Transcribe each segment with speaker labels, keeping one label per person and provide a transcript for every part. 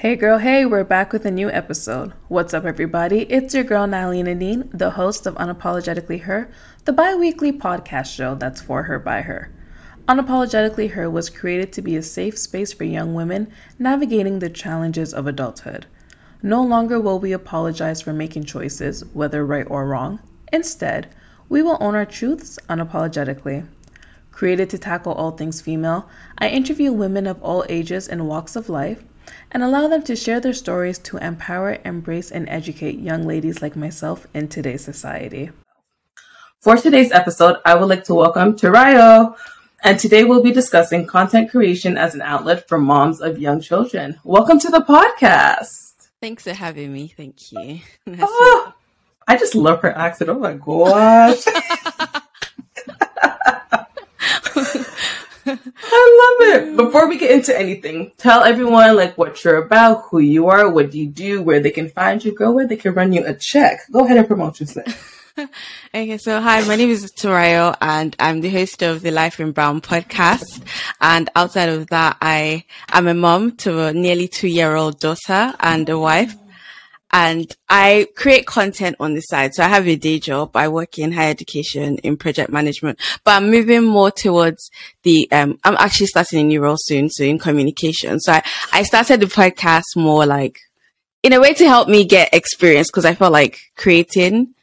Speaker 1: Hey girl, hey, we're back with a new episode. What's up, everybody? It's your girl, Natalie Nadine, the host of Unapologetically Her, the bi weekly podcast show that's for her by her. Unapologetically Her was created to be a safe space for young women navigating the challenges of adulthood. No longer will we apologize for making choices, whether right or wrong. Instead, we will own our truths unapologetically. Created to tackle all things female, I interview women of all ages and walks of life and allow them to share their stories to empower, embrace, and educate young ladies like myself in today's society. For today's episode, I would like to welcome Tarayo. And today we'll be discussing content creation as an outlet for moms of young children. Welcome to the podcast.
Speaker 2: Thanks for having me. Thank you.
Speaker 1: Oh, I just love her accent. Oh my gosh. I love it. Mm. Before we get into anything, tell everyone like what you're about, who you are, what you do, where they can find you, go where they can run you a check. Go ahead and promote yourself.
Speaker 2: okay, so hi, my name is Torayo and I'm the host of the Life in Brown podcast. And outside of that, I am a mom to a nearly two year old daughter and a wife and I create content on the side. So I have a day job. I work in higher education in project management, but I'm moving more towards the, um, I'm actually starting a new role soon. So in communication. So I, I started the podcast more like in a way to help me get experience because I felt like creating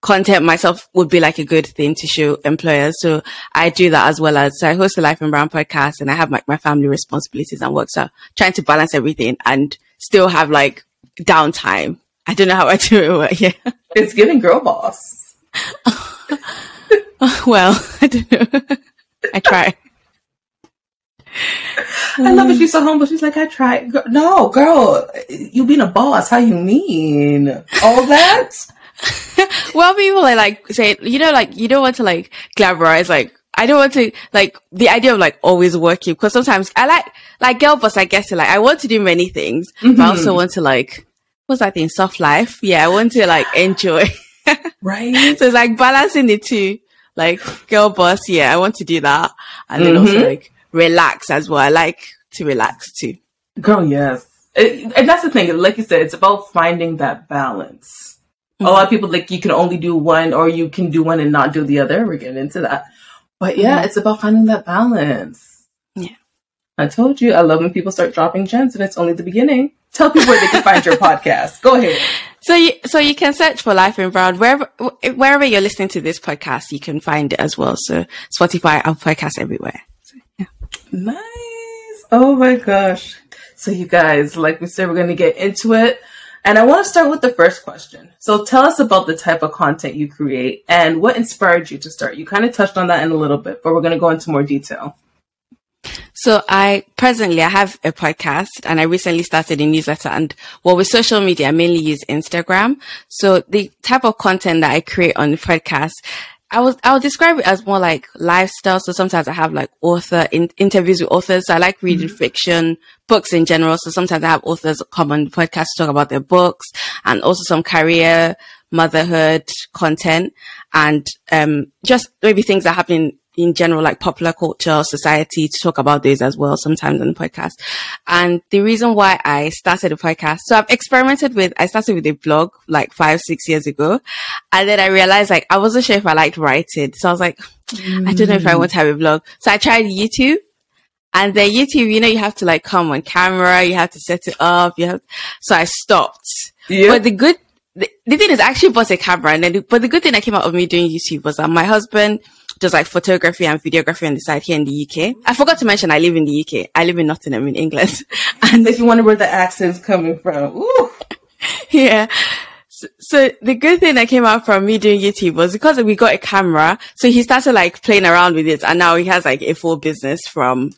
Speaker 2: content myself would be like a good thing to show employers. So I do that as well as so I host the Life in Brown podcast and I have like my family responsibilities and work. So trying to balance everything and still have like downtime. I don't know how I do it, but yeah.
Speaker 1: It's giving girl boss.
Speaker 2: well, I don't know. I try.
Speaker 1: I love it. She's so humble. She's like, I try. No, girl, you being a boss. How you mean all that?
Speaker 2: well, people are like say, you know, like you don't want to like glamorize like I don't want to like the idea of like always working because sometimes I like like girl boss. I guess like I want to do many things, mm-hmm. but I also want to like what's that thing? Soft life. Yeah, I want to like enjoy.
Speaker 1: right.
Speaker 2: so it's like balancing the two. Like girl boss. Yeah, I want to do that, and mm-hmm. then also mm-hmm. like relax as well. I like to relax too.
Speaker 1: Girl, yes. It, and that's the thing. Like you said, it's about finding that balance. Mm-hmm. A lot of people like you can only do one, or you can do one and not do the other. We're getting into that. But yeah, mm-hmm. it's about finding that balance.
Speaker 2: Yeah.
Speaker 1: I told you, I love when people start dropping gems and it's only the beginning. Tell people where they can find your podcast. Go ahead.
Speaker 2: So you, so you can search for Life in Brown wherever, wherever you're listening to this podcast, you can find it as well. So Spotify, our podcast everywhere. So, yeah.
Speaker 1: Nice. Oh my gosh. So you guys, like we said, we're going to get into it. And I want to start with the first question. So tell us about the type of content you create and what inspired you to start. You kind of touched on that in a little bit, but we're going to go into more detail.
Speaker 2: So I presently I have a podcast and I recently started a newsletter and well with social media I mainly use Instagram. So the type of content that I create on the podcast I was, I would describe it as more like lifestyle. So sometimes I have like author in, interviews with authors. So I like reading mm-hmm. fiction, books in general. So sometimes I have authors come on the podcast to talk about their books and also some career, motherhood content and, um, just maybe things that happen in general, like popular culture, society to talk about these as well sometimes on the podcast. And the reason why I started a podcast, so I've experimented with, I started with a blog like five, six years ago. And then I realized like I wasn't sure if I liked writing. So I was like, mm. I don't know if I want to have a blog. So I tried YouTube. And then YouTube, you know, you have to like come on camera, you have to set it up, you have, so I stopped. Yeah. But the good, the, the thing is I actually bought a camera and then, but the good thing that came out of me doing YouTube was that my husband, does like photography and videography on the side here in the UK. I forgot to mention I live in the UK. I live in Nottingham in England.
Speaker 1: and if you wonder where the accent's coming from, ooh.
Speaker 2: yeah. So, so, the good thing that came out from me doing YouTube was because we got a camera. So he started like playing around with it and now he has like a full business from,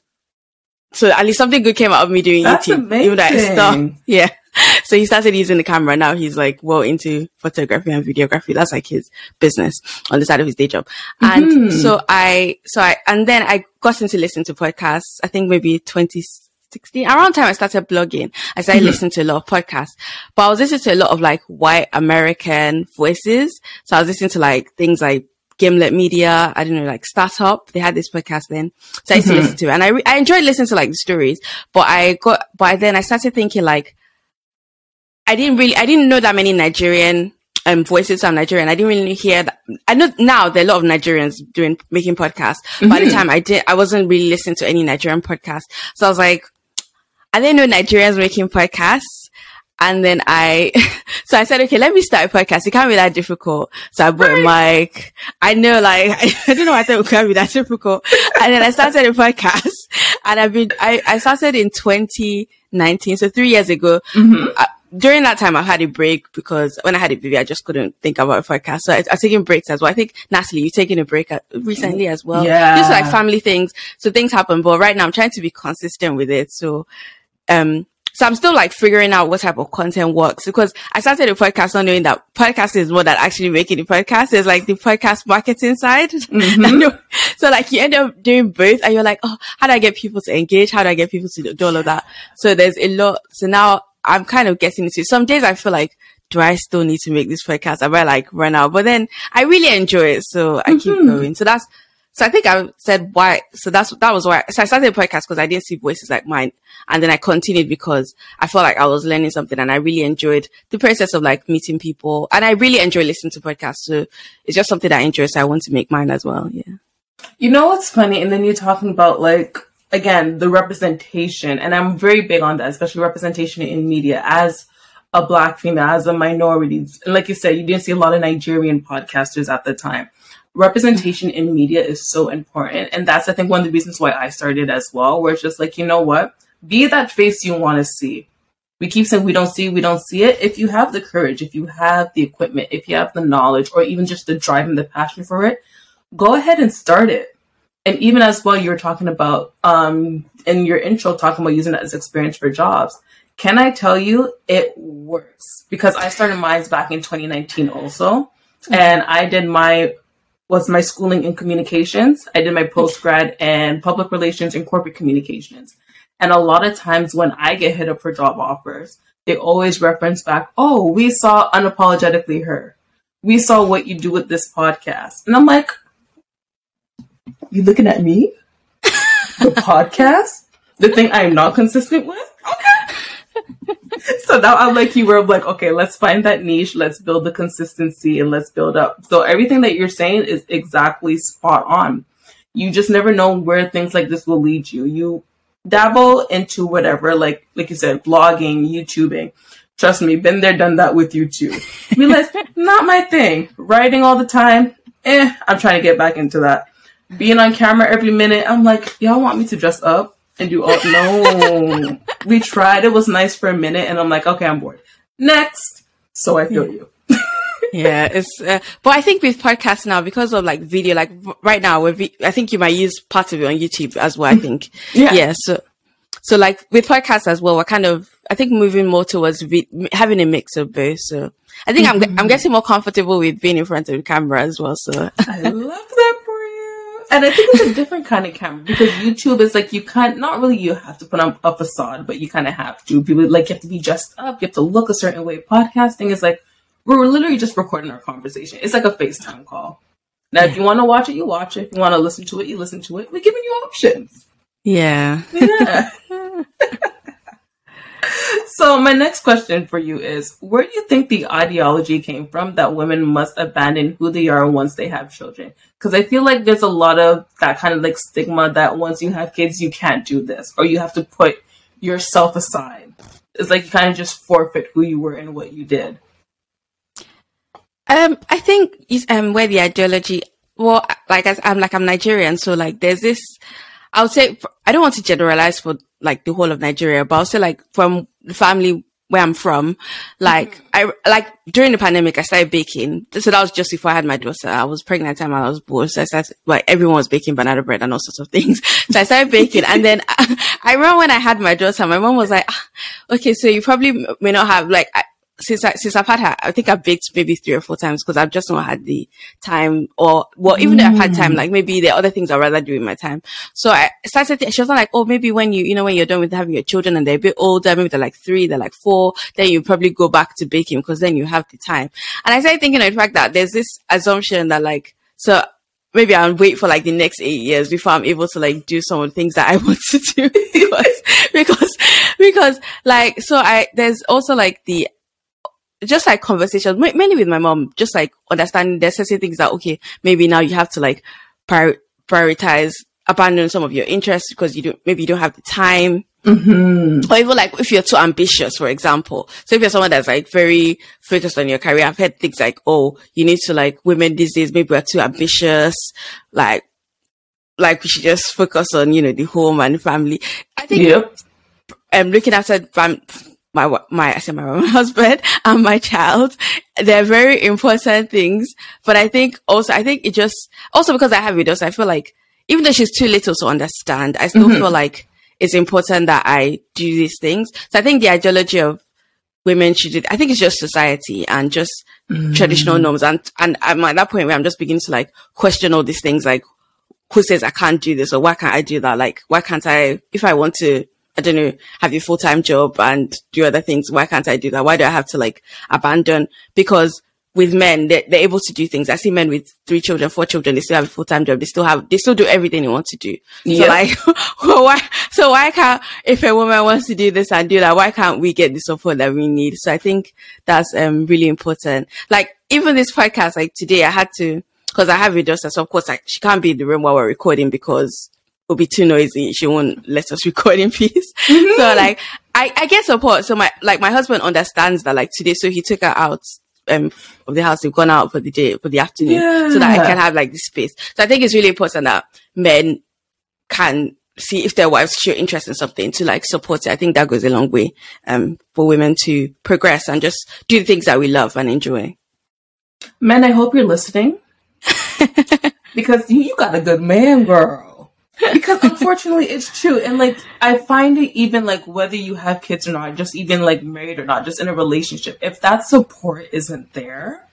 Speaker 2: so at least something good came out of me doing
Speaker 1: That's
Speaker 2: YouTube.
Speaker 1: Amazing. Even though I stopped.
Speaker 2: Yeah. so he started using the camera. Now he's like well into photography and videography. That's like his business on the side of his day job. And mm-hmm. so I, so I, and then I got into listening to podcasts. I think maybe 2016 around time I started blogging. I started mm-hmm. listening to a lot of podcasts, but I was listening to a lot of like white American voices. So I was listening to like things like Gimlet Media, I don't know, like Startup. They had this podcast then. So I used mm-hmm. to listen to it and I, re- I enjoyed listening to like the stories, but I got, by then I started thinking like, I didn't really, I didn't know that many Nigerian um, voices from Nigerian. I didn't really hear that. I know now there are a lot of Nigerians doing, making podcasts. Mm-hmm. By the time I did, I wasn't really listening to any Nigerian podcasts. So I was like, I didn't know Nigerians making podcasts. And then I, so I said, okay, let me start a podcast. It can't be that difficult. So I bought a mic. I know, like, I, don't know. I thought it can't be that difficult. And then I started a podcast and I've been, I, I started in 2019. So three years ago. Mm-hmm. I, during that time, I've had a break because when I had a baby, I just couldn't think about a podcast. So I, was taking breaks as well. I think Natalie, you've taken a break at, recently as well.
Speaker 1: Yeah.
Speaker 2: Just like family things. So things happen. But right now I'm trying to be consistent with it. So, um, so I'm still like figuring out what type of content works because I started a podcast not knowing that podcast is more than actually making the podcast. It's like the podcast marketing side. Mm-hmm. so like you end up doing both and you're like, oh, how do I get people to engage? How do I get people to do all of that? So there's a lot. So now I'm kind of getting into some days I feel like, do I still need to make this podcast? I might like run out, but then I really enjoy it. So I mm-hmm. keep going. So that's, so I think I said why. So that's, that was why. So I started a podcast because I didn't see voices like mine. And then I continued because I felt like I was learning something and I really enjoyed the process of like meeting people. And I really enjoy listening to podcasts. So it's just something that I enjoy. So I want to make mine as well. Yeah.
Speaker 1: You know what's funny? And then you're talking about like again, the representation, and I'm very big on that, especially representation in media as a black female, as a minority. And like you said, you didn't see a lot of Nigerian podcasters at the time. Representation in media is so important. And that's, I think, one of the reasons why I started as well, where it's just like, you know what? Be that face you want to see. We keep saying we don't see, we don't see it. If you have the courage, if you have the equipment, if you have the knowledge, or even just the drive and the passion for it, go ahead and start it and even as well, you were talking about um, in your intro, talking about using that as experience for jobs. Can I tell you it works? Because I started mine back in 2019 also, and I did my was my schooling in communications. I did my post grad and public relations and corporate communications. And a lot of times when I get hit up for job offers, they always reference back, "Oh, we saw unapologetically her. We saw what you do with this podcast," and I'm like, you looking at me? the podcast? The thing I am not consistent with? Okay. so now I'm like you were like, okay, let's find that niche, let's build the consistency and let's build up. So everything that you're saying is exactly spot on. You just never know where things like this will lead you. You dabble into whatever, like like you said, blogging, YouTubing. Trust me, been there, done that with you too. Realize not my thing. Writing all the time, eh, I'm trying to get back into that being on camera every minute. I'm like, y'all want me to dress up and do all? No, we tried. It was nice for a minute, and I'm like, okay, I'm bored. Next. So I feel you.
Speaker 2: yeah, it's. Uh, but I think with podcasts now, because of like video, like right now, vi- I think you might use part of it on YouTube as well. I think. yeah. Yeah. So, so like with podcasts as well, we're kind of, I think, moving more towards vi- having a mix of both. So I think mm-hmm. I'm I'm getting more comfortable with being in front of the camera as well. So
Speaker 1: I love that and I think it's a different kind of camera because YouTube is like you can't not really you have to put on a facade, but you kind of have to. People like you have to be dressed up, you have to look a certain way. Podcasting is like we're literally just recording our conversation. It's like a FaceTime call. Now, if you want to watch it, you watch it. If you want to listen to it, you listen to it. We're giving you options.
Speaker 2: Yeah.
Speaker 1: Yeah. so my next question for you is where do you think the ideology came from that women must abandon who they are once they have children? Because i feel like there's a lot of that kind of like stigma that once you have kids you can't do this or you have to put yourself aside. It's like you kind of just forfeit who you were and what you did.
Speaker 2: Um i think um where the ideology well like as i'm like i'm nigerian so like there's this i would say i don't want to generalize for like the whole of Nigeria, but also like from the family where I'm from, like mm-hmm. I like during the pandemic, I started baking. So that was just before I had my daughter. I was pregnant at the time I was born. So I started like everyone was baking banana bread and all sorts of things. So I started baking, and then I, I remember when I had my daughter, my mom was like, ah, "Okay, so you probably may not have like." I, since I, since I've had her, I think I've baked maybe three or four times because I've just not had the time or, well, even mm. though I've had time, like maybe there are other things I'd rather do in my time. So I started, th- she was like, oh, maybe when you, you know, when you're done with having your children and they're a bit older, maybe they're like three, they're like four, then you probably go back to baking because then you have the time. And I started thinking of the fact that there's this assumption that like, So maybe I'll wait for like the next eight years before I'm able to like do some of the things that I want to do because, because, because like, so I, there's also like the, just like conversations, mainly with my mom, just like understanding there's certain things that, okay, maybe now you have to like prior- prioritize, abandon some of your interests because you don't, maybe you don't have the time
Speaker 1: Mm-hmm.
Speaker 2: Or even like if you're too ambitious, for example. So if you're someone that's like very focused on your career, I've heard things like, oh, you need to like women these days, maybe we're too ambitious. Like, like we should just focus on, you know, the home and family. I think,
Speaker 1: yep.
Speaker 2: um, looking after fam- my, my, I said my, my husband and my child, they're very important things. But I think also, I think it just, also because I have videos, I feel like even though she's too little to understand, I still mm-hmm. feel like it's important that I do these things. So I think the ideology of women should do, I think it's just society and just mm. traditional norms. And, and I'm at that point where I'm just beginning to like question all these things like, who says I can't do this or why can't I do that? Like, why can't I, if I want to, I don't know, have your full time job and do other things, why can't I do that? Why do I have to like abandon? Because with men, they're, they're able to do things. I see men with three children, four children, they still have a full time job. They still have, they still do everything they want to do. Yep. So like, why, so why can't, if a woman wants to do this and do that, why can't we get the support that we need? So I think that's, um, really important. Like, even this podcast, like today, I had to, cause I have a daughter. so of course, like, she can't be in the room while we're recording because it'll be too noisy. She won't let us record in peace. Mm-hmm. So like, I, I get support. So my, like, my husband understands that, like, today, so he took her out um, of the house, they've gone out for the day, for the afternoon, yeah. so that I can have like the space. So I think it's really important that men can see if their wives show interest in something to like support it. I think that goes a long way, um, for women to progress and just do the things that we love and enjoy.
Speaker 1: Men, I hope you're listening because you, you got a good man, girl because unfortunately it's true. And like i find it even like whether you have kids or not just even like married or not just in a relationship if that support isn't there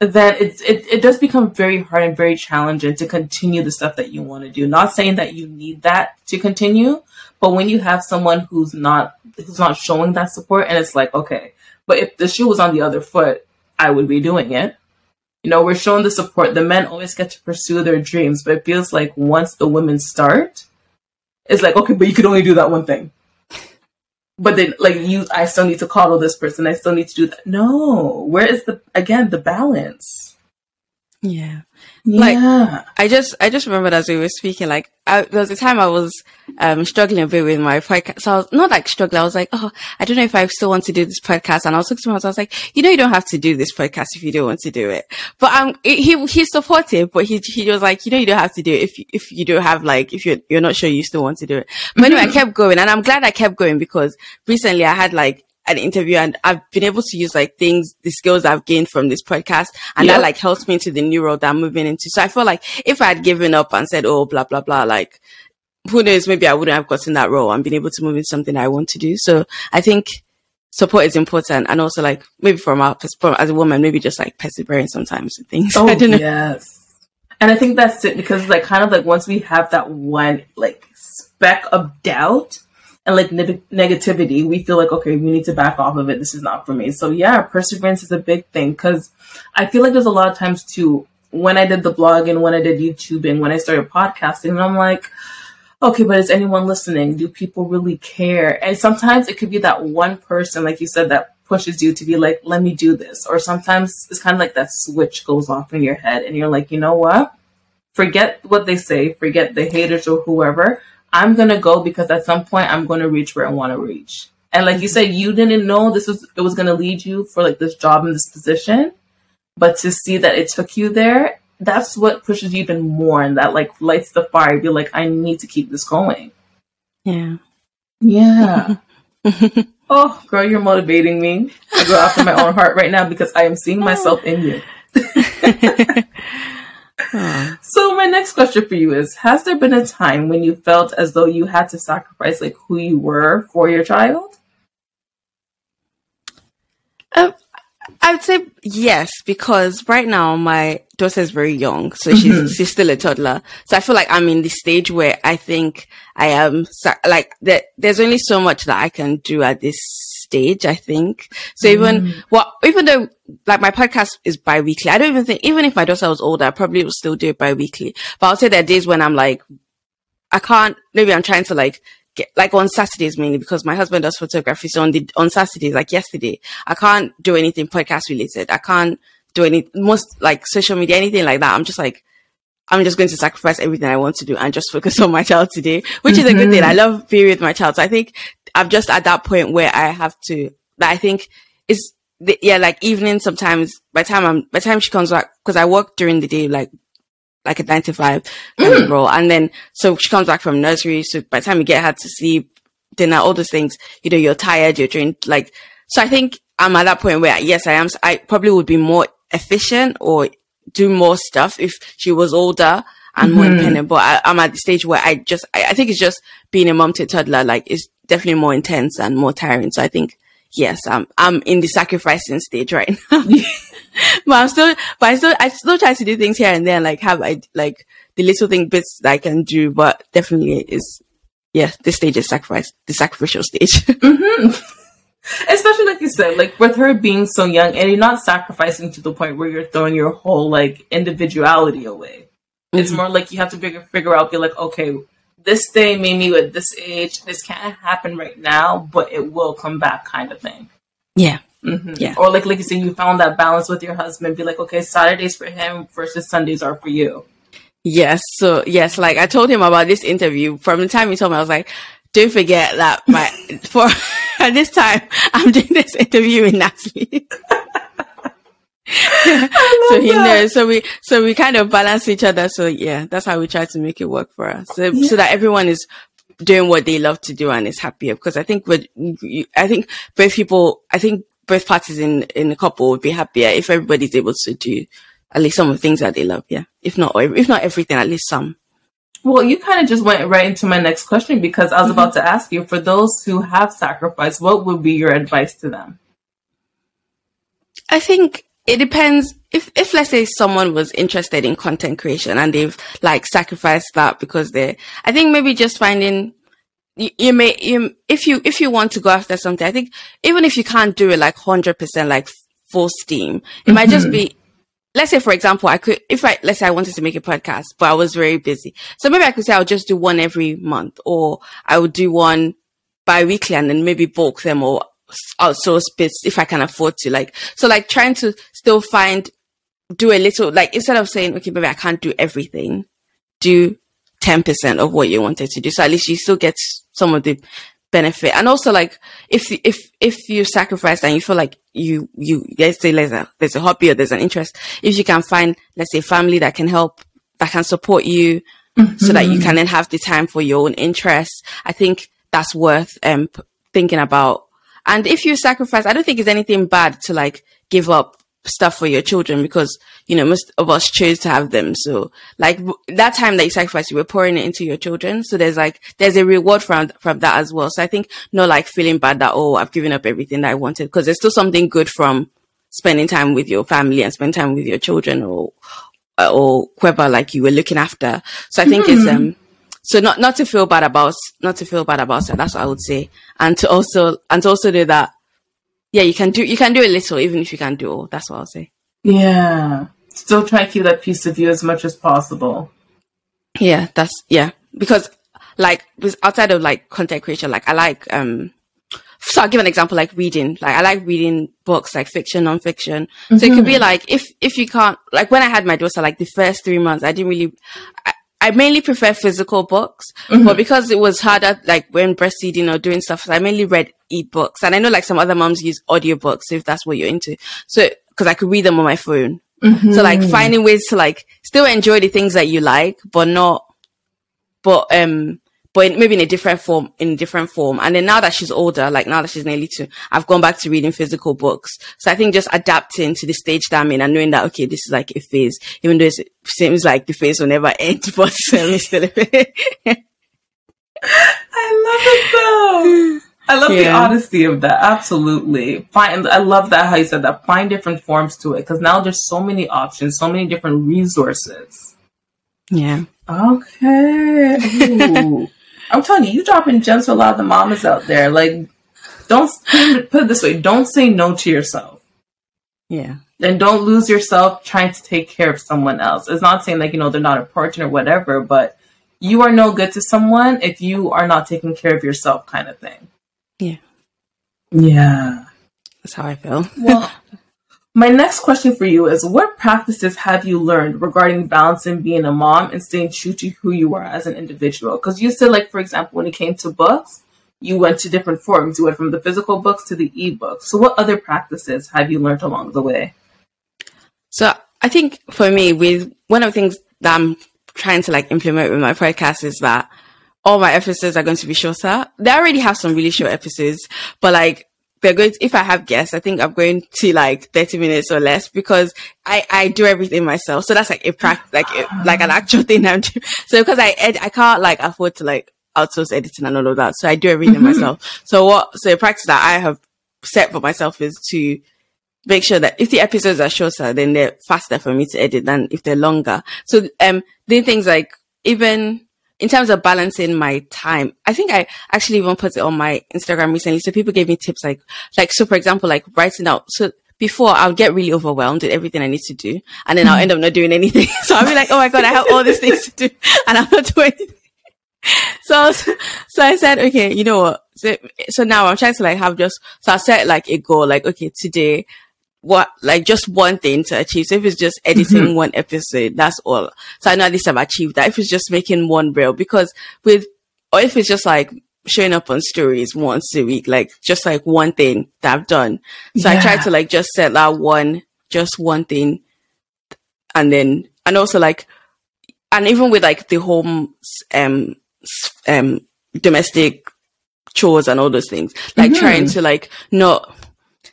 Speaker 1: then it's it, it does become very hard and very challenging to continue the stuff that you want to do. Not saying that you need that to continue but when you have someone who's not who's not showing that support and it's like okay but if the shoe was on the other foot i would be doing it you know, we're shown the support. The men always get to pursue their dreams, but it feels like once the women start, it's like, okay, but you can only do that one thing. But then, like you, I still need to coddle this person. I still need to do that. No, where is the again the balance?
Speaker 2: Yeah. Like, yeah. I just, I just remembered as we were speaking, like, I, there was a time I was, um, struggling a bit with my podcast. So I was not like struggling. I was like, oh, I don't know if I still want to do this podcast. And I was talking to him, I was like, you know, you don't have to do this podcast if you don't want to do it. But, um, he, he's supportive, but he, he was like, you know, you don't have to do it if, if you don't have like, if you're, you're not sure you still want to do it. But anyway, I mm-hmm. kept going and I'm glad I kept going because recently I had like, an interview and I've been able to use like things, the skills I've gained from this podcast and yep. that like helps me into the new role that I'm moving into. So I feel like if I had given up and said, oh, blah, blah, blah, like who knows, maybe I wouldn't have gotten that role and been able to move into something I want to do. So I think support is important and also like maybe from our perspective as a woman, maybe just like persevering sometimes and things.
Speaker 1: Oh, I don't know. Yes. And I think that's it because like kind of like once we have that one like speck of doubt, and like ne- negativity, we feel like, okay, we need to back off of it. This is not for me. So yeah, perseverance is a big thing because I feel like there's a lot of times too, when I did the blog and when I did YouTube and when I started podcasting, and I'm like, okay, but is anyone listening? Do people really care? And sometimes it could be that one person, like you said, that pushes you to be like, let me do this. Or sometimes it's kind of like that switch goes off in your head and you're like, you know what? Forget what they say, forget the haters or whoever. I'm gonna go because at some point I'm gonna reach where I want to reach. And like you said, you didn't know this was it was gonna lead you for like this job in this position, but to see that it took you there, that's what pushes you even more, and that like lights the fire. You're like, I need to keep this going.
Speaker 2: Yeah.
Speaker 1: Yeah. oh, girl, you're motivating me to go after my own heart right now because I am seeing myself in you. So my next question for you is: Has there been a time when you felt as though you had to sacrifice like who you were for your child?
Speaker 2: Um, I I would say yes, because right now my daughter is very young, so she's mm-hmm. she's still a toddler. So I feel like I'm in the stage where I think I am like that. There's only so much that I can do at this stage. I think so. Even mm. well, even though like my podcast is bi-weekly, I don't even think even if my daughter was older, I probably would still do it bi-weekly. But I'll say there are days when I'm like, I can't. Maybe I'm trying to like get like on Saturdays mainly because my husband does photography. So on the on Saturdays, like yesterday, I can't do anything podcast related. I can't do any most like social media, anything like that. I'm just like I'm just going to sacrifice everything I want to do and just focus on my child today, which mm-hmm. is a good thing. I mm-hmm. love being with my child. So I think I'm just at that point where I have to, that I think it's the, yeah, like evening sometimes by time I'm, by time she comes back, cause I work during the day, like like a nine to five mm. role. And then, so she comes back from nursery. So by the time you get her to sleep, dinner, all those things, you know, you're tired, you're drained. Like, so I think I'm at that point where, yes, I am, I probably would be more efficient or do more stuff if she was older and mm-hmm. more independent. But I, am at the stage where I just, I, I, think it's just being a mom to a toddler, like, is definitely more intense and more tiring. So I think, yes, I'm, I'm in the sacrificing stage right now. but I'm still, but I still, I still try to do things here and there, like have I like the little thing bits that I can do, but definitely is, yeah, this stage is sacrifice, the sacrificial stage. mm-hmm.
Speaker 1: Especially like you said, like with her being so young and you're not sacrificing to the point where you're throwing your whole like individuality away. Mm-hmm. It's more like you have to figure, figure out, be like, okay, this day made me at this age, this can't happen right now, but it will come back kind of thing.
Speaker 2: Yeah.
Speaker 1: Mm-hmm. Yeah. Or like like you said, you found that balance with your husband. Be like, okay, Saturdays for him versus Sundays are for you.
Speaker 2: Yes. So yes, like I told him about this interview. From the time he told me, I was like, don't forget that my for this time I'm doing this interview with Natalie. so he that. knows. So we so we kind of balance each other. So yeah, that's how we try to make it work for us. So, yeah. so that everyone is doing what they love to do and is happier. Because I think with I think both people I think both parties in in a couple would be happier if everybody's able to do at least some of the things that they love. Yeah, if not if not everything, at least some.
Speaker 1: Well, you kind of just went right into my next question because I was mm-hmm. about to ask you for those who have sacrificed, what would be your advice to them?
Speaker 2: I think it depends if if let's say someone was interested in content creation and they've like sacrificed that because they're I think maybe just finding you, you may you, if you if you want to go after something, I think even if you can't do it like hundred percent like full steam, it mm-hmm. might just mm-hmm. be let's say for example, I could if I let's say I wanted to make a podcast, but I was very busy. So maybe I could say I'll just do one every month or I would do one bi-weekly and then maybe bulk them or outsource bits if I can afford to. Like so like trying to still find do a little like instead of saying, okay, maybe I can't do everything, do 10% of what you wanted to do. So at least you still get some of the benefit. And also like if, if, if you sacrifice and you feel like you, you, let's say there's a, there's a hobby or there's an interest, if you can find, let's say family that can help, that can support you mm-hmm. so that you mm-hmm. can then have the time for your own interests, I think that's worth, um, thinking about. And if you sacrifice, I don't think it's anything bad to like give up stuff for your children because you know most of us chose to have them. So like that time that you sacrifice you were pouring it into your children. So there's like there's a reward from from that as well. So i think not like feeling bad that oh i've given up everything that i wanted because there's still something good from spending time with your family and spend time with your children or or whoever like you were looking after. So i think mm-hmm. it's um so not not to feel bad about not to feel bad about it that's what i would say and to also and to also do that yeah, you can do you can do a little even if you can't do all. That's what I'll say.
Speaker 1: Yeah, still try to keep that piece of you as much as possible.
Speaker 2: Yeah, that's yeah because like outside of like content creation, like I like um. So I'll give an example, like reading. Like I like reading books, like fiction, non-fiction. Mm-hmm. So it could be mm-hmm. like if if you can't, like when I had my daughter, like the first three months, I didn't really. I, I mainly prefer physical books, mm-hmm. but because it was harder, like when breastfeeding or doing stuff, I mainly read e-books. And I know like some other moms use audiobooks if that's what you're into. So, cause I could read them on my phone. Mm-hmm. So like finding ways to like still enjoy the things that you like, but not, but, um, but maybe in a different form, in a different form. And then now that she's older, like now that she's nearly two, I've gone back to reading physical books. So I think just adapting to the stage that I'm in and knowing that, okay, this is like a phase, even though it seems like the phase will never end, but um, it's still a phase.
Speaker 1: I love it though. I love yeah. the honesty of that. Absolutely. Find I love that how you said that. Find different forms to it because now there's so many options, so many different resources.
Speaker 2: Yeah.
Speaker 1: Okay. I'm telling you, you dropping gems for a lot of the mamas out there. Like, don't put it this way: don't say no to yourself.
Speaker 2: Yeah.
Speaker 1: And don't lose yourself trying to take care of someone else. It's not saying like you know they're not important or whatever, but you are no good to someone if you are not taking care of yourself, kind of thing.
Speaker 2: Yeah.
Speaker 1: Yeah.
Speaker 2: That's how I feel.
Speaker 1: well, my next question for you is what practices have you learned regarding balancing being a mom and staying true to who you are as an individual? Because you said, like, for example, when it came to books, you went to different forms. You went from the physical books to the e-books. So what other practices have you learned along the way?
Speaker 2: So I think for me, with one of the things that I'm trying to like implement with my podcast is that all my episodes are going to be shorter. They already have some really short episodes, but like they're going to, if I have guests, I think I'm going to like 30 minutes or less because I, I do everything myself. So that's like a practice, like, a, like an actual thing I'm doing. So because I, ed- I can't like afford to like outsource editing and all of that. So I do everything mm-hmm. myself. So what, so a practice that I have set for myself is to make sure that if the episodes are shorter, then they're faster for me to edit than if they're longer. So, um, doing things like even in terms of balancing my time, I think I actually even put it on my Instagram recently. So people gave me tips like, like, so for example, like writing out. So before I'll get really overwhelmed with everything I need to do and then I'll hmm. end up not doing anything. so I'll be like, oh my God, I have all these things to do and I'm not doing anything. So, so I said, okay, you know what? So, so now I'm trying to like have just, so I set like a goal, like, okay, today what like just one thing to achieve. So if it's just editing mm-hmm. one episode, that's all. So I know at least I've achieved that. If it's just making one reel, because with or if it's just like showing up on stories once a week, like just like one thing that I've done. So yeah. I try to like just set that one, just one thing, and then and also like and even with like the home um um domestic chores and all those things, like mm-hmm. trying to like not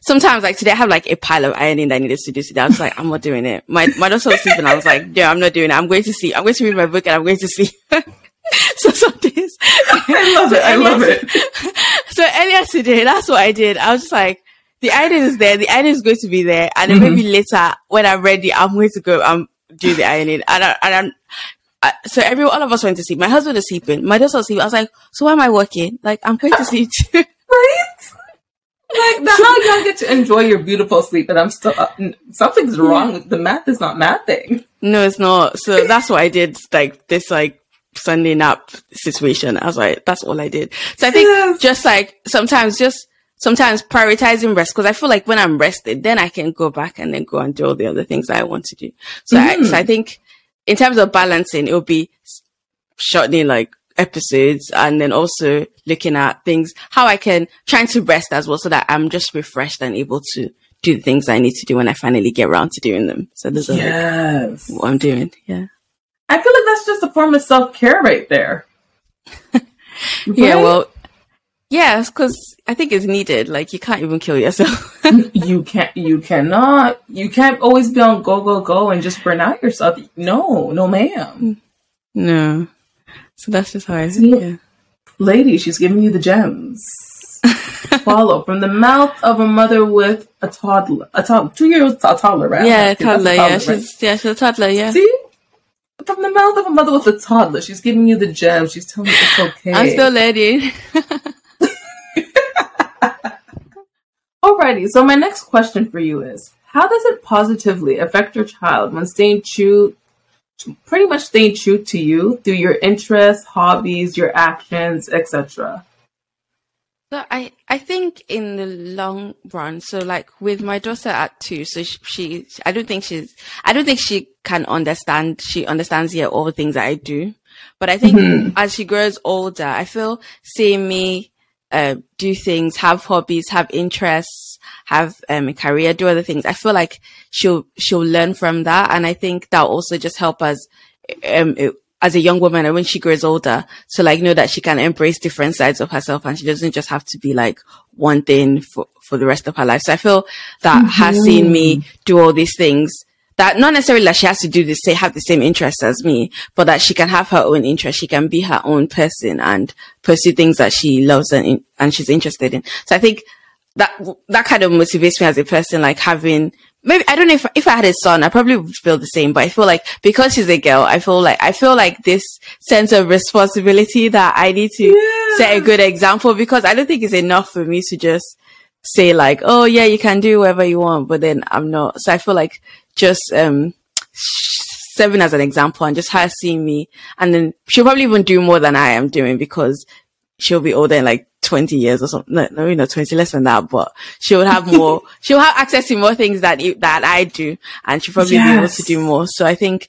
Speaker 2: sometimes like today I have like a pile of ironing that I needed to do today. I was like, I'm not doing it. My my daughter was sleeping. I was like, yeah, I'm not doing it. I'm going to sleep. I'm going to read my book and I'm going to sleep. so some days
Speaker 1: I love it. I love it.
Speaker 2: So earlier today, that's what I did. I was just like, the iron is there, the iron is going to be there, and then mm-hmm. maybe later when I'm ready, I'm going to go and do the ironing. And I, and I'm I, so every all of us went to sleep. My husband was sleeping. My daughter was sleeping. I was like, so why am I working? Like I'm going to sleep too.
Speaker 1: right? Like the how y'all get to enjoy your beautiful sleep, but I'm still uh, something's wrong. The math is not mathing.
Speaker 2: No, it's not. So that's what I did. Like this, like Sunday nap situation. I was like, that's all I did. So I think yes. just like sometimes, just sometimes prioritizing rest because I feel like when I'm rested, then I can go back and then go and do all the other things I want to do. So, mm-hmm. I, so I think in terms of balancing, it will be shortening like episodes and then also looking at things, how I can trying to rest as well so that I'm just refreshed and able to do the things I need to do when I finally get around to doing them. So this is yes. like what I'm doing. Yeah.
Speaker 1: I feel like that's just a form of self care right there.
Speaker 2: right? Yeah, well, yes, because I think it's needed. Like you can't even kill yourself.
Speaker 1: you can't. You cannot. You can't always be on go go go and just burn out yourself. No, no, ma'am.
Speaker 2: No. So that's just how I see it.
Speaker 1: Lady, she's giving you the gems. Follow from the mouth of a mother with a toddler, a toddler, two year old a toddler, right?
Speaker 2: Yeah, toddler, toddler, yeah, she's yeah, she's a toddler, yeah.
Speaker 1: See, from the mouth of a mother with a toddler, she's giving you the gems. She's telling you it's okay.
Speaker 2: I'm still lady.
Speaker 1: Alrighty, so my next question for you is: How does it positively affect your child when staying true pretty much staying true to you through your interests, hobbies, your actions, etc.
Speaker 2: So I, I think in the long run, so like with my daughter at two, so she, she, I don't think she's, I don't think she can understand, she understands yet all the things that I do. But I think mm-hmm. as she grows older, I feel seeing me, uh, do things, have hobbies, have interests, have um, a career, do other things. I feel like she'll she'll learn from that, and I think that'll also just help us um, as a young woman, and when she grows older, to like know that she can embrace different sides of herself, and she doesn't just have to be like one thing for for the rest of her life. So I feel that mm-hmm. her seeing me do all these things that not necessarily that she has to do the same, have the same interests as me, but that she can have her own interests. She can be her own person and pursue things that she loves and, and she's interested in. So I think that, that kind of motivates me as a person, like having, maybe, I don't know if, if I had a son, I probably would feel the same, but I feel like because she's a girl, I feel like, I feel like this sense of responsibility that I need to yeah. set a good example because I don't think it's enough for me to just, say like, oh yeah, you can do whatever you want, but then I'm not. So I feel like just um serving as an example and just her seeing me and then she'll probably even do more than I am doing because she'll be older in like 20 years or something. No, no, you know, 20 less than that, but she'll have more, she'll have access to more things that, that I do and she'll probably yes. be able to do more. So I think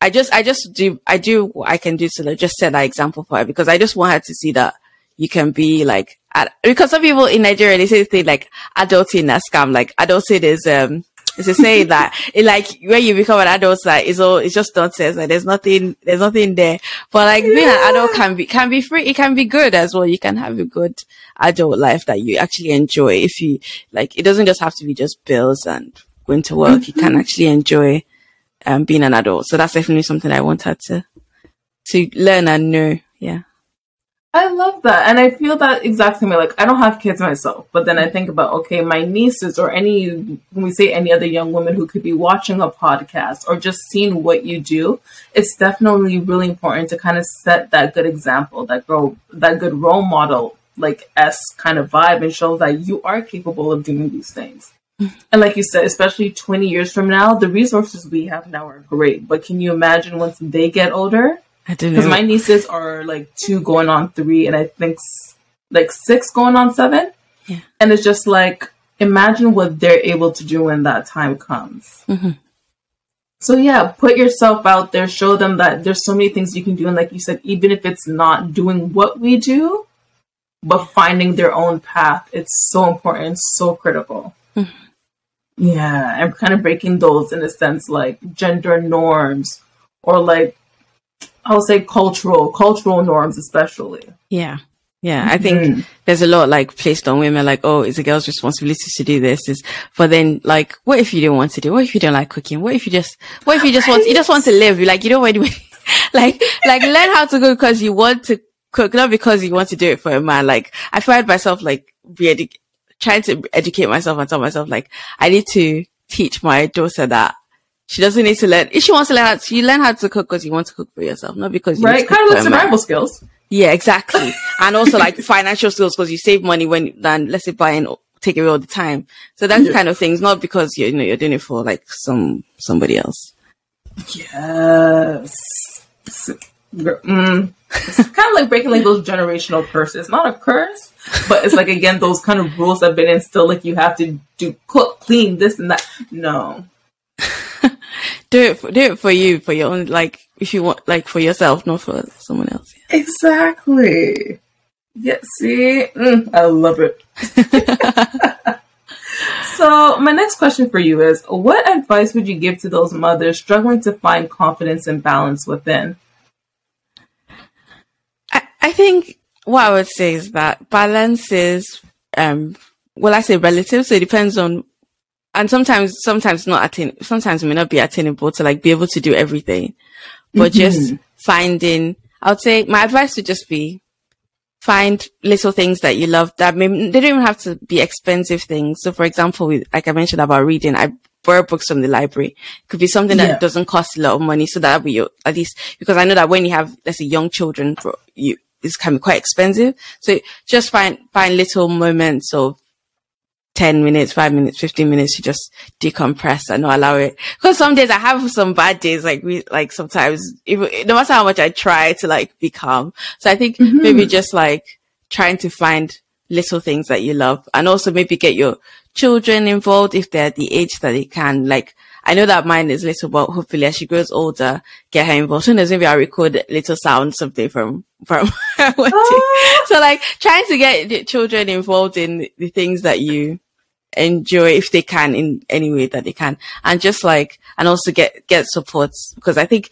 Speaker 2: I just, I just do, I do what I can do to like, just set that example for her because I just want her to see that you can be like, because some people in Nigeria, they say things like adulting a scam, like adulting is, um, it's a saying that it like when you become an adult, like it's all it's just nonsense. Like there's nothing, there's nothing there. But like yeah. being an adult can be can be free. It can be good as well. You can have a good adult life that you actually enjoy. If you like, it doesn't just have to be just bills and going to work. Mm-hmm. You can mm-hmm. actually enjoy um, being an adult. So that's definitely something I want her to to learn and know. Yeah.
Speaker 1: I love that. And I feel that exact same way. Like, I don't have kids myself, but then I think about, okay, my nieces or any, when we say any other young woman who could be watching a podcast or just seeing what you do, it's definitely really important to kind of set that good example, that girl, that good role model, like S kind of vibe and show that you are capable of doing these things. And like you said, especially 20 years from now, the resources we have now are great. But can you imagine once they get older? I didn't because my nieces are like two going on three, and I think like six going on seven. Yeah. And it's just like imagine what they're able to do when that time comes. Mm-hmm. So yeah, put yourself out there, show them that there's so many things you can do, and like you said, even if it's not doing what we do, but finding their own path, it's so important, so critical. Mm-hmm. Yeah, I'm kind of breaking those in a sense, like gender norms or like I would say cultural, cultural norms, especially.
Speaker 2: Yeah. Yeah, I think mm-hmm. there's a lot like placed on women, like, oh, it's a girl's responsibility to do this. Is, but then, like, what if you don't want to do? What if you don't like cooking? What if you just, what if you just want, you just want to live? Like, you don't want to, like, like, learn how to cook because you want to cook, not because you want to do it for a man. Like, I find myself like, re trying to educate myself and tell myself, like, I need to teach my daughter that she doesn't need to learn. If she wants to learn how to, you learn how to cook because you want to cook for yourself, not because you
Speaker 1: right. Kind of like survival skills.
Speaker 2: Yeah, exactly. and also like financial skills because you save money when than let's say buying take away all the time. So that yeah. kind of things, not because you know you're doing it for like some somebody else.
Speaker 1: Yes. Mm. It's kind of like breaking like those generational curses. Not a curse, but it's like again those kind of rules that have been instilled. Like you have to do cook, clean, this and that. No,
Speaker 2: do it for, do it for you for your own like if you want like for yourself not for someone else
Speaker 1: yeah. exactly. Yeah see? Mm, i love it. So my next question for you is what advice would you give to those mothers struggling to find confidence and balance within?
Speaker 2: I, I think what i would say is that balance is um well i say relative so it depends on and sometimes, sometimes not attain, sometimes it may not be attainable to like be able to do everything, but mm-hmm. just finding, I would say my advice would just be find little things that you love that may, they don't even have to be expensive things. So for example, with, like I mentioned about reading, I borrow books from the library. It could be something that yeah. doesn't cost a lot of money. So that would be your, at least, because I know that when you have, let's say young children, for you, this can be quite expensive. So just find, find little moments of 10 minutes, 5 minutes, 15 minutes to just decompress and not allow it. Cause some days I have some bad days, like we, like sometimes, even, no matter how much I try to like be calm. So I think mm-hmm. maybe just like trying to find little things that you love and also maybe get your children involved if they're the age that they can. Like, I know that mine is little, but hopefully as she grows older, get her involved. So maybe I'll record little sound something from, from oh. So like trying to get children involved in the things that you enjoy if they can in any way that they can and just like and also get get support because i think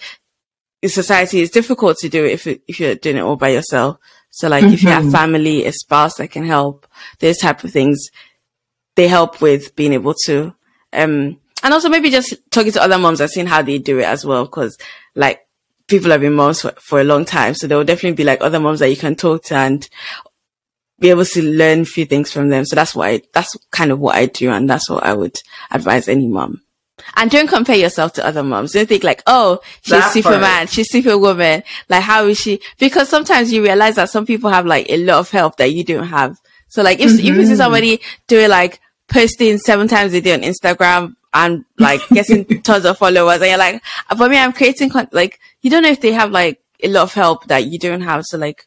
Speaker 2: in society it's difficult to do it if if you're doing it all by yourself so like mm-hmm. if you have mm-hmm. family a spouse that can help those type of things they help with being able to um and also maybe just talking to other moms and seeing how they do it as well. Cause like people have been moms for, for a long time. So there will definitely be like other moms that you can talk to and be able to learn a few things from them. So that's why, that's kind of what I do. And that's what I would advise any mom. And don't compare yourself to other moms. Don't think like, oh, she's that Superman, part. she's Superwoman. Like, how is she? Because sometimes you realize that some people have like a lot of help that you don't have. So like, if, mm-hmm. if you see mm-hmm. somebody doing like posting seven times a day on Instagram and like getting tons of followers and you're like, for me, I'm creating con- like, you don't know if they have like a lot of help that you don't have. So like,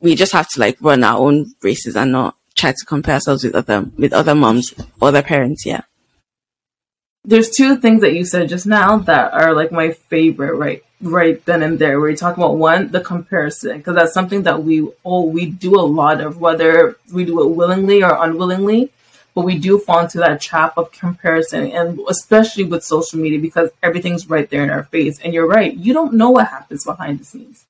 Speaker 2: we just have to like run our own races and not try to compare ourselves with other, with other moms, or other parents. Yeah
Speaker 1: there's two things that you said just now that are like my favorite right right then and there where you talk about one the comparison because that's something that we oh we do a lot of whether we do it willingly or unwillingly but we do fall into that trap of comparison and especially with social media because everything's right there in our face and you're right you don't know what happens behind the scenes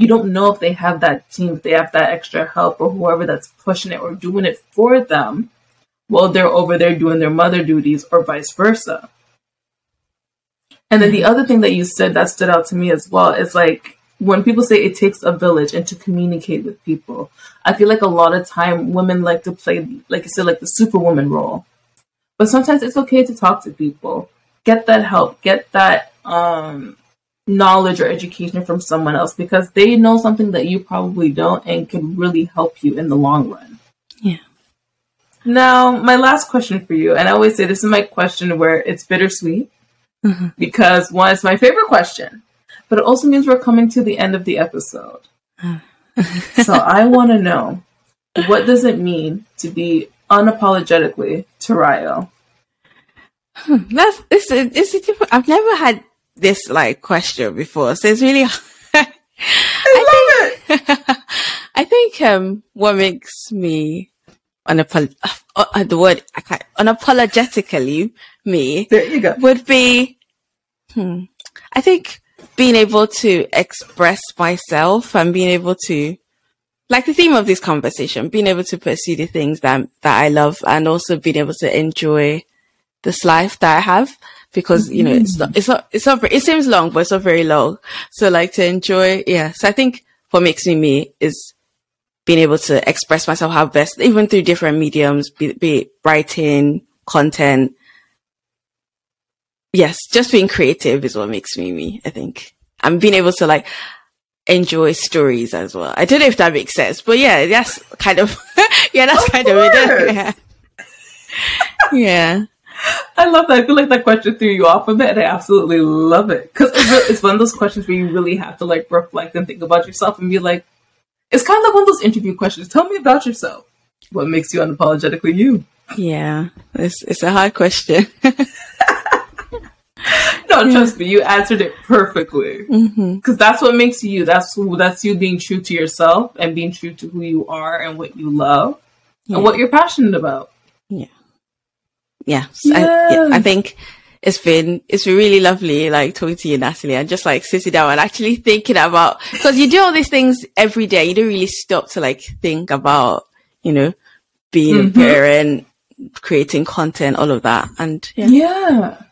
Speaker 1: you don't know if they have that team if they have that extra help or whoever that's pushing it or doing it for them while they're over there doing their mother duties or vice versa. And then the other thing that you said that stood out to me as well is like when people say it takes a village and to communicate with people, I feel like a lot of time women like to play, like you said, like the superwoman role. But sometimes it's okay to talk to people, get that help, get that um, knowledge or education from someone else because they know something that you probably don't and can really help you in the long run.
Speaker 2: Yeah.
Speaker 1: Now, my last question for you, and I always say this is my question where it's bittersweet mm-hmm. because one, it's my favorite question, but it also means we're coming to the end of the episode. so I want to know what does it mean to be unapologetically Tarayo?
Speaker 2: Hmm, that's it's a, it's a different. I've never had this like question before, so it's really.
Speaker 1: I, I
Speaker 2: think, it. I think um, what makes me unapol- uh, uh, the word unapologetically me
Speaker 1: there you go
Speaker 2: would be hmm, I think being able to express myself and being able to like the theme of this conversation being able to pursue the things that that I love and also being able to enjoy this life that I have because mm-hmm. you know it's not it's not it's not it seems long but it's not very long so like to enjoy yeah so I think what makes me me is being able to express myself how best, even through different mediums, be, be it writing, content. Yes, just being creative is what makes me me, I think. And being able to like enjoy stories as well. I don't know if that makes sense, but yeah, that's kind of, yeah, that's of kind course. of it. Yeah. yeah.
Speaker 1: I love that. I feel like that question threw you off a bit, I absolutely love it because it's one of those questions where you really have to like reflect and think about yourself and be like, it's kind of like one of those interview questions. Tell me about yourself. What makes you unapologetically you?
Speaker 2: Yeah, it's it's a hard question.
Speaker 1: no, trust me, you answered it perfectly. Because mm-hmm. that's what makes you. That's that's you being true to yourself and being true to who you are and what you love yeah. and what you're passionate about.
Speaker 2: Yeah. Yeah. So I, yeah. I think it's been it's been really lovely like talking to you natalie and just like sitting down and actually thinking about because you do all these things every day you don't really stop to like think about you know being mm-hmm. a parent creating content all of that and
Speaker 1: yeah. yeah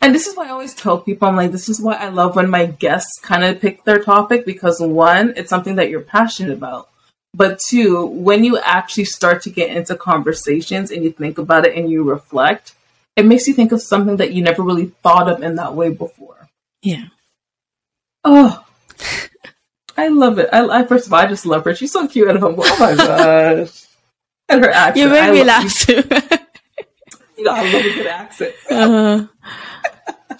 Speaker 1: and this is why I always tell people, I'm like, this is why I love when my guests kind of pick their topic because one, it's something that you're passionate about. But two, when you actually start to get into conversations and you think about it and you reflect, it makes you think of something that you never really thought of in that way before.
Speaker 2: Yeah.
Speaker 1: Oh, I love it. I, I first of all, I just love her. She's so cute and humble. Oh my gosh. And her accent.
Speaker 2: You made me laugh too.
Speaker 1: you know, I love a good accent. Uh-huh.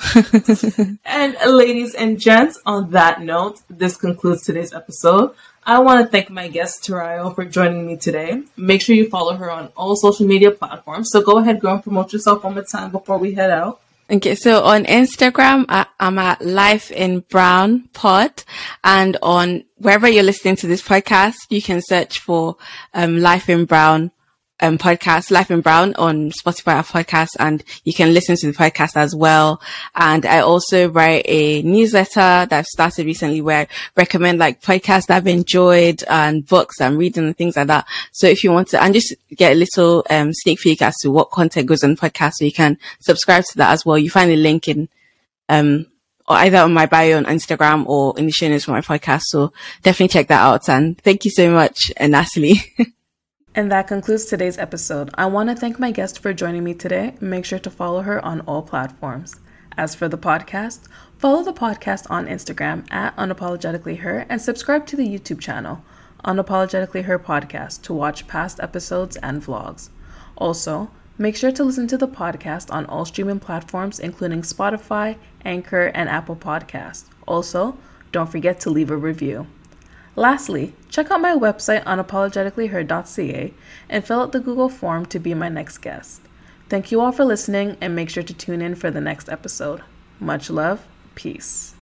Speaker 1: and ladies and gents, on that note, this concludes today's episode. I want to thank my guest Tarayo for joining me today. Make sure you follow her on all social media platforms. So go ahead, go and promote yourself one more time before we head out.
Speaker 2: Okay, so on Instagram, I, am at Life in Brown Pod, and on wherever you're listening to this podcast, you can search for um, Life in Brown um, podcast, Life in Brown on Spotify podcast and you can listen to the podcast as well. And I also write a newsletter that I've started recently where I recommend like podcasts I've enjoyed and books I'm reading and things like that. So if you want to, and just get a little, um, sneak peek as to what content goes on the podcast, so you can subscribe to that as well. You find the link in, um, or either on my bio on Instagram or in the show notes for my podcast. So definitely check that out. And thank you so much, Natalie.
Speaker 1: And that concludes today's episode. I want to thank my guest for joining me today. Make sure to follow her on all platforms. As for the podcast, follow the podcast on Instagram at Unapologetically Her and subscribe to the YouTube channel, Unapologetically Her Podcast, to watch past episodes and vlogs. Also, make sure to listen to the podcast on all streaming platforms, including Spotify, Anchor, and Apple Podcasts. Also, don't forget to leave a review. Lastly, check out my website unapologeticallyher.ca and fill out the Google form to be my next guest. Thank you all for listening and make sure to tune in for the next episode. Much love, peace.